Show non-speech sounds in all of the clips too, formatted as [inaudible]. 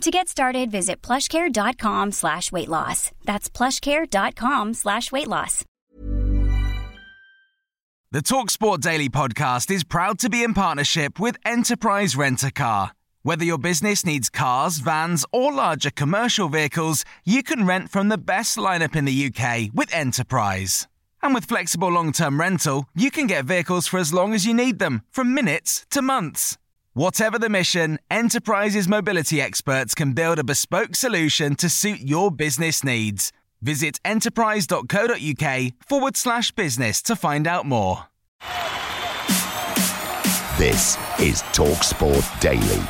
To get started, visit plushcare.com slash weight loss. That's plushcare.com slash weight loss. The TalkSport Daily podcast is proud to be in partnership with Enterprise Rent a Car. Whether your business needs cars, vans, or larger commercial vehicles, you can rent from the best lineup in the UK with Enterprise. And with flexible long term rental, you can get vehicles for as long as you need them, from minutes to months. Whatever the mission, Enterprise's mobility experts can build a bespoke solution to suit your business needs. Visit enterprise.co.uk forward slash business to find out more. This is TalkSport Daily.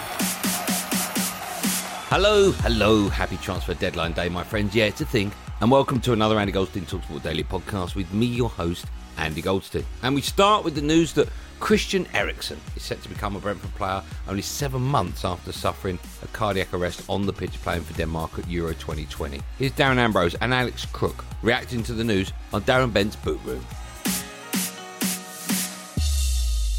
Hello, hello, happy transfer deadline day, my friends. Yeah, it's a thing. And welcome to another Andy Goldstein Talksport Daily podcast with me, your host, Andy Goldstein. And we start with the news that Christian Eriksen is set to become a Brentford player only seven months after suffering a cardiac arrest on the pitch playing for Denmark at Euro 2020. Here's Darren Ambrose and Alex Crook reacting to the news on Darren Bent's Boot Room.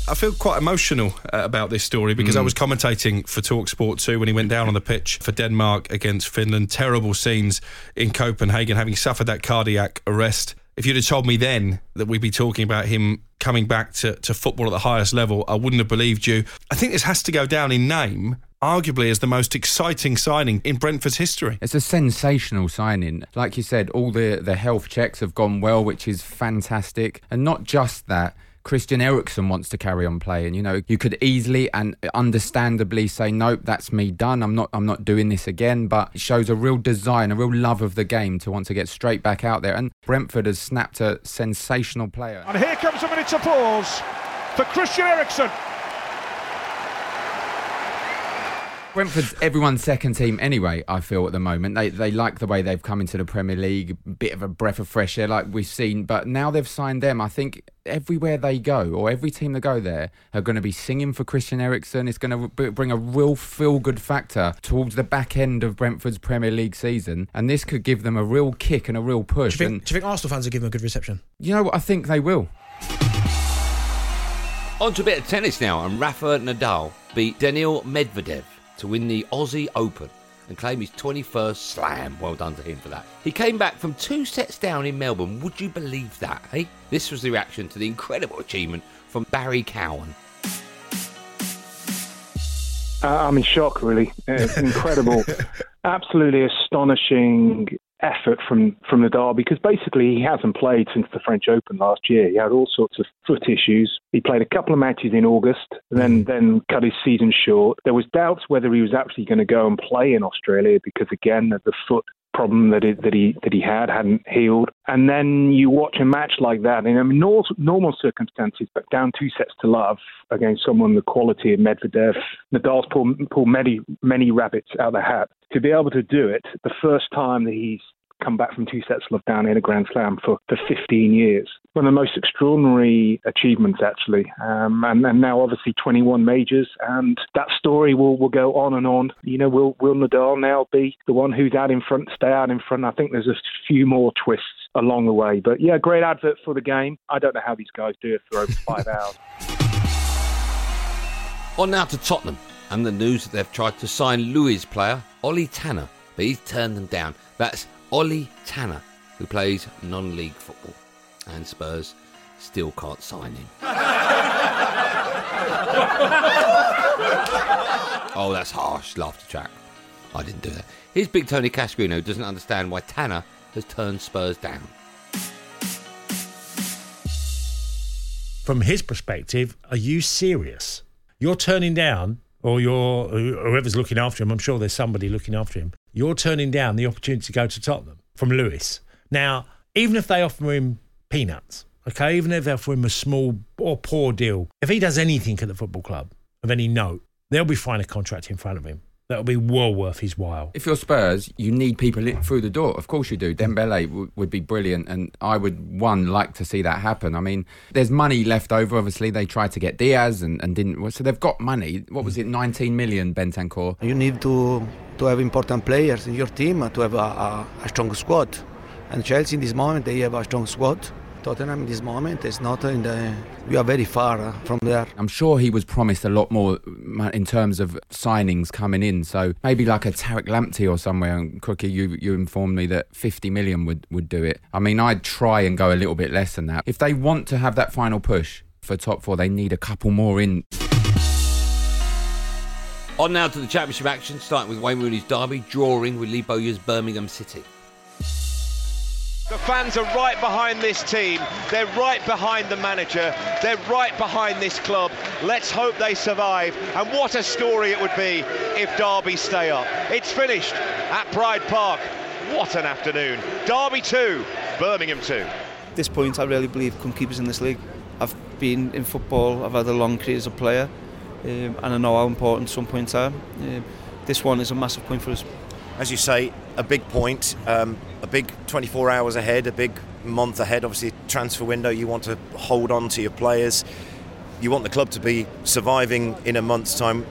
I feel quite emotional uh, about this story because mm. I was commentating for Talksport 2 when he went down on the pitch for Denmark against Finland. Terrible scenes in Copenhagen, having suffered that cardiac arrest. If you'd have told me then that we'd be talking about him coming back to, to football at the highest level, I wouldn't have believed you. I think this has to go down in name arguably as the most exciting signing in Brentford's history. It's a sensational signing. Like you said, all the, the health checks have gone well, which is fantastic. And not just that, Christian Eriksen wants to carry on playing. You know, you could easily and understandably say, "Nope, that's me done. I'm not. I'm not doing this again." But it shows a real desire, a real love of the game to want to get straight back out there. And Brentford has snapped a sensational player. And here comes a minute's pause for Christian Eriksen. Brentford's everyone's second team anyway. I feel at the moment they they like the way they've come into the Premier League, bit of a breath of fresh air like we've seen. But now they've signed them. I think everywhere they go or every team that go there are going to be singing for Christian Eriksen. It's going to bring a real feel good factor towards the back end of Brentford's Premier League season, and this could give them a real kick and a real push. Do you think, and, do you think Arsenal fans are giving them a good reception? You know what? I think they will. On to a bit of tennis now, and Rafa Nadal beat Daniil Medvedev to win the Aussie Open and claim his 21st slam. Well done to him for that. He came back from two sets down in Melbourne. Would you believe that, hey? This was the reaction to the incredible achievement from Barry Cowan. Uh, I'm in shock, really. It's incredible. [laughs] Absolutely astonishing effort from from Nadal because basically he hasn't played since the French Open last year. He had all sorts of foot issues. He played a couple of matches in August, then mm. then cut his season short. There was doubts whether he was actually going to go and play in Australia because again the foot problem that, it, that he that he had hadn't healed. And then you watch a match like that in I mean, normal, normal circumstances, but down two sets to love against someone the quality of Medvedev, Nadal's pulled, pulled many many rabbits out of the hat. To be able to do it the first time that he's come back from two sets of down in a Grand Slam for, for 15 years. One of the most extraordinary achievements, actually. Um, and, and now, obviously, 21 majors, and that story will, will go on and on. You know, will, will Nadal now be the one who's out in front, stay out in front? I think there's a few more twists along the way. But yeah, great advert for the game. I don't know how these guys do it for over five [laughs] hours. On now to Tottenham and the news that they've tried to sign Lewes player Ollie Tanner, but he's turned them down. That's Ollie Tanner, who plays non league football. And Spurs still can't sign him. oh, that's harsh. Laughter track. I didn't do that. Here's Big Tony Cascarino, doesn't understand why Tanner has turned Spurs down. From his perspective, are you serious? You're turning down, or you're whoever's looking after him. I'm sure there's somebody looking after him you're turning down the opportunity to go to Tottenham from Lewes. Now, even if they offer him peanuts, okay, even if they offer him a small or poor deal, if he does anything at the football club of any note, they'll be finding a contract in front of him. That'll be well worth his while. If you're Spurs, you need people in, through the door. Of course you do. Mm. Dembele w- would be brilliant, and I would one like to see that happen. I mean, there's money left over. Obviously, they tried to get Diaz and, and didn't. So they've got money. What was mm. it? 19 million, Bentancur. You need to to have important players in your team to have a, a, a strong squad. And Chelsea in this moment they have a strong squad. Tottenham in this moment is not in the. We are very far uh, from there. I'm sure he was promised a lot more in terms of signings coming in. So maybe like a Tariq Lamptey or somewhere. And Crookie, you you informed me that 50 million would would do it. I mean, I'd try and go a little bit less than that. If they want to have that final push for top four, they need a couple more in. On now to the championship action, starting with Wayne Rooney's Derby, drawing with Lee Bowyer's Birmingham City. The fans are right behind this team. They're right behind the manager. They're right behind this club. Let's hope they survive. And what a story it would be if Derby stay up. It's finished at Pride Park. What an afternoon. Derby 2, Birmingham 2. At this point, I really believe can keep us in this league. I've been in football. I've had a long career as a player, um, and I know how important some points are. Um, this one is a massive point for us. As you say, a big point, um, a big 24 hours ahead, a big month ahead. Obviously, transfer window. You want to hold on to your players. You want the club to be surviving in a month's time.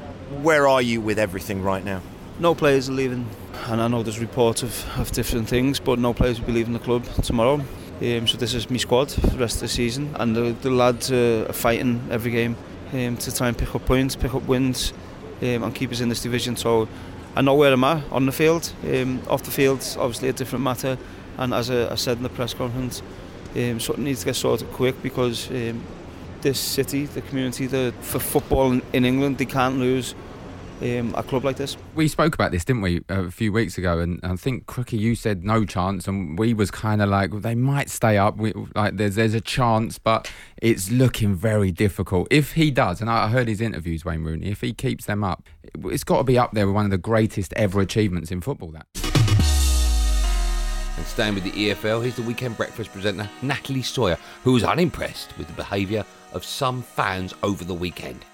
Where are you with everything right now? No players are leaving, and I know there's reports of, of different things, but no players will be leaving the club tomorrow. Um, so this is my squad for the rest of the season, and the, the lads are fighting every game um, to try and pick up points, pick up wins, um, and keep us in this division. So I know where I'm at on the field. Um, off the field, obviously a different matter. And as I, I said in the press conference, um, something needs to get sorted quick because um, this city, the community, the, for football in, in England, they can't lose um, a club like this. We spoke about this, didn't we, a few weeks ago? And I think Crookie, you said no chance, and we was kind of like well, they might stay up. We, like there's there's a chance, but it's looking very difficult. If he does, and I heard his interviews, Wayne Rooney, if he keeps them up, it's got to be up there with one of the greatest ever achievements in football. That. And staying with the EFL, here's the weekend breakfast presenter, Natalie Sawyer, who was unimpressed with the behaviour of some fans over the weekend.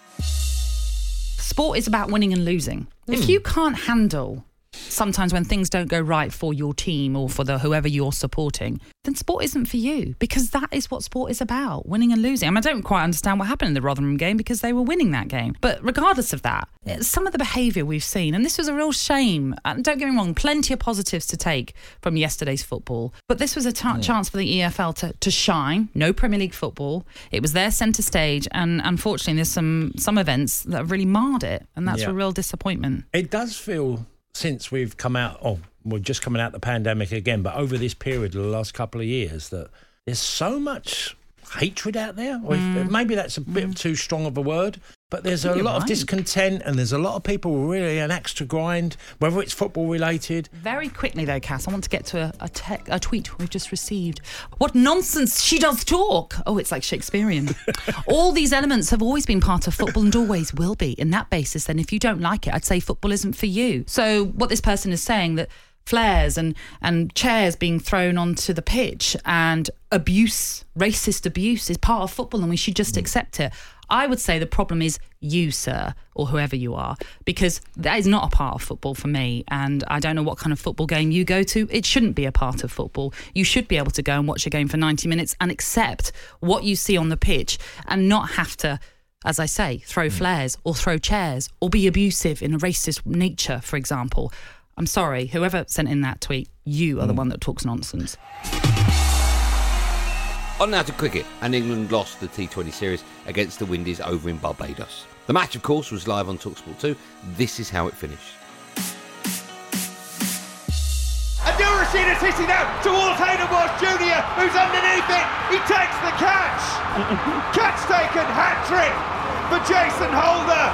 Sport is about winning and losing. If you hmm. can't handle sometimes when things don't go right for your team or for the whoever you're supporting, then sport isn't for you because that is what sport is about, winning and losing. I, mean, I don't quite understand what happened in the Rotherham game because they were winning that game. But regardless of that, some of the behaviour we've seen, and this was a real shame. And don't get me wrong, plenty of positives to take from yesterday's football. But this was a t- chance for the EFL to, to shine. No Premier League football. It was their centre stage, and unfortunately, there's some some events that have really marred it, and that's Yeah. a real disappointment. It does feel since we've come out, oh, we're just coming out the pandemic again, but over this period of the last couple of years, that there's so much hatred out there. Or if, mm. maybe that's a bit mm. too strong of a word, but there's a lot of discontent and there's a lot of people really an axe to grind, whether it's football related. Very quickly, though, Cass, I want to get to a, a, a tweet we've just received. What nonsense she does talk! Oh, it's like Shakespearean. [laughs] All these elements have always been part of football and always will be. In that basis, then, if you don't like it, I'd say football isn't for you. So, what this person is saying that flares and, and chairs being thrown onto the pitch and abuse, racist abuse, is part of football and we should just hmm. accept it. I would say the problem is you, sir, or whoever you are, because that is not a part of football for me. And I don't know what kind of football game you go to. It shouldn't be a part of football. You should be able to go and watch a game for 90 minutes and accept what you see on the pitch and not have to, as I say, throw hmm. flares or throw chairs or be abusive in a racist nature, for example. I'm sorry, whoever sent in that tweet, you are the hmm. one that talks nonsense. On now to cricket, and England lost the T20 series against the Windies over in Barbados. The match, of course, was live on Talksport 2. This is how it finished. Adil Rashid is hitting out towards Hayden Walsh Jr., who's underneath it. He takes the catch. [laughs] catch taken, hat trick for Jason Holder.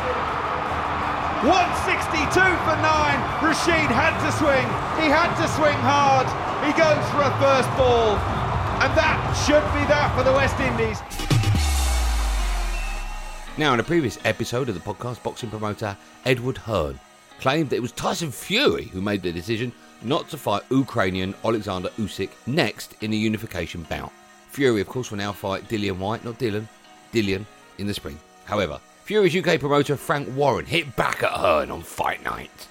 162 for nine. Rashid had to swing. He had to swing hard. He goes for a first ball. And that should be that for the West Indies. Now, in a previous episode of the podcast, boxing promoter Edward Hearn claimed that it was Tyson Fury who made the decision not to fight Ukrainian Alexander Usyk next in a unification bout. Fury, of course, will now fight Dillian Whyte, not Dylan, Dillian, in the spring. However, Fury's UK promoter Frank Warren hit back at Hearn on fight night.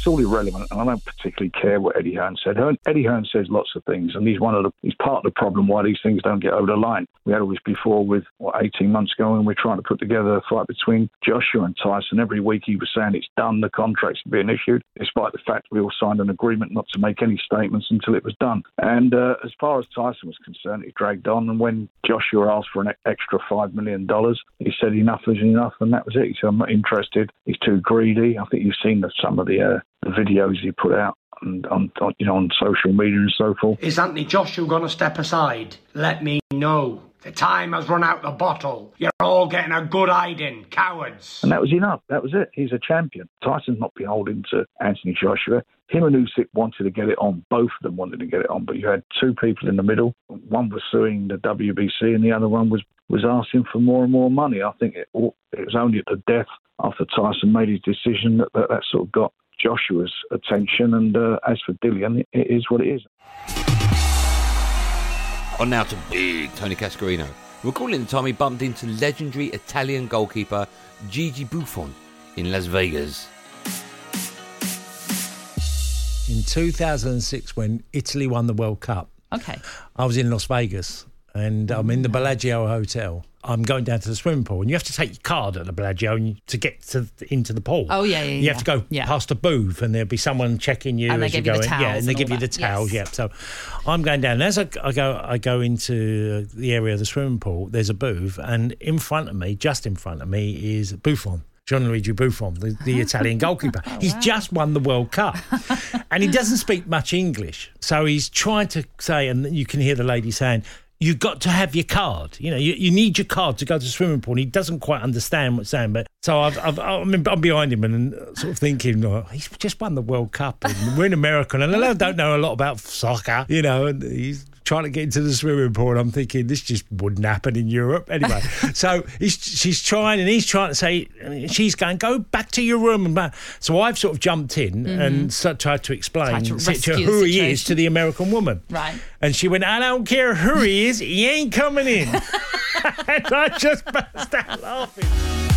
It's all irrelevant, and I don't particularly care what Eddie Hearn said. Eddie Hearn says lots of things, and he's one of the he's part of the problem why these things don't get over the line. We had all this before with what 18 months ago, and we're trying to put together a fight between Joshua and Tyson. Every week he was saying it's done, the contract's being issued, despite the fact we all signed an agreement not to make any statements until it was done. And uh, as far as Tyson was concerned, it dragged on, and when Joshua asked for an extra five million dollars, he said enough is enough, and that was it. He said I'm not interested. He's too greedy. I think you've seen the, some of the, uh, the videos he put out on, on, on, you know on social media and so forth. Is Anthony Joshua going to step aside? Let me know. The time has run out the bottle. You're all getting a good hiding, cowards. And that was enough. That was it. He's a champion. Tyson's not beholden to Anthony Joshua. Him and Usyk wanted to get it on. Both of them wanted to get it on, but you had two people in the middle. One was suing the WBC, and the other one was was asking for more and more money. I think it, it was only at the death after Tyson made his decision that that, that sort of got Joshua's attention. And uh, as for Dillian, it is what it is. On now to big Tony Cascarino. We're the time he bumped into legendary Italian goalkeeper Gigi Buffon in Las Vegas. In 2006, when Italy won the World Cup, Okay. I was in Las Vegas and I'm in the Bellagio Hotel. I'm going down to the swimming pool, and you have to take your card at the Bellagio and you, to get to into the pool. Oh, yeah, yeah, You yeah. have to go Yeah. past a booth, and there'll be someone checking you And they as give you go the in. Yeah, towels and they and give you the towels. Yes. Yeah. So I'm going down. As I, I go, I go into the area of the swimming pool. There's a booth, and in front of me, just in front of me, is Buffon. Gianluigi Buffon, the, the [laughs] Italian goalkeeper. Oh, he's just won the World Cup and he doesn't speak much English. So he's trying to say, and you can hear the lady saying, You've got to have your card. You know, you, you need your card to go to the swimming pool. And he doesn't quite understand what's saying. But so I've, I've, I'm, I'm behind him and uh, sort of thinking, oh, he's just won the World Cup. And we're in America. And I don't know a lot about soccer, you know, and he's trying to get into the swimming pool. And I'm thinking, this just wouldn't happen in Europe. Anyway, [laughs] so he's, she's trying and he's trying to say, she's going, go back to your room. And. So I've sort of jumped in and so, tried to explain to who he is to the American woman. Right. And she went, I don't care who he is, he ain't coming in. [laughs] [laughs] and I just burst out laughing.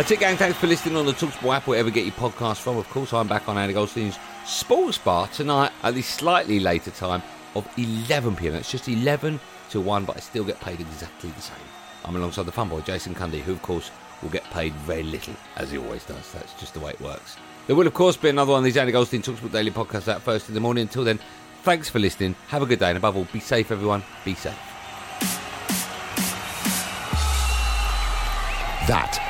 That's it, gang. Thanks for listening on the Talksport app, wherever you get your podcast from. Of course, I'm back on Andy Goldstein's Sports Bar tonight at the slightly later time of 11 pm. It's just 11 to 1, but I still get paid exactly the same. I'm alongside the fun boy, Jason Cundy, who, of course, will get paid very little, as he always does. That's just the way it works. There will, of course, be another one of these Andy Goldstein Talksport Daily podcasts out first in the morning. Until then, thanks for listening. Have a good day, and above all, be safe, everyone. Be safe. That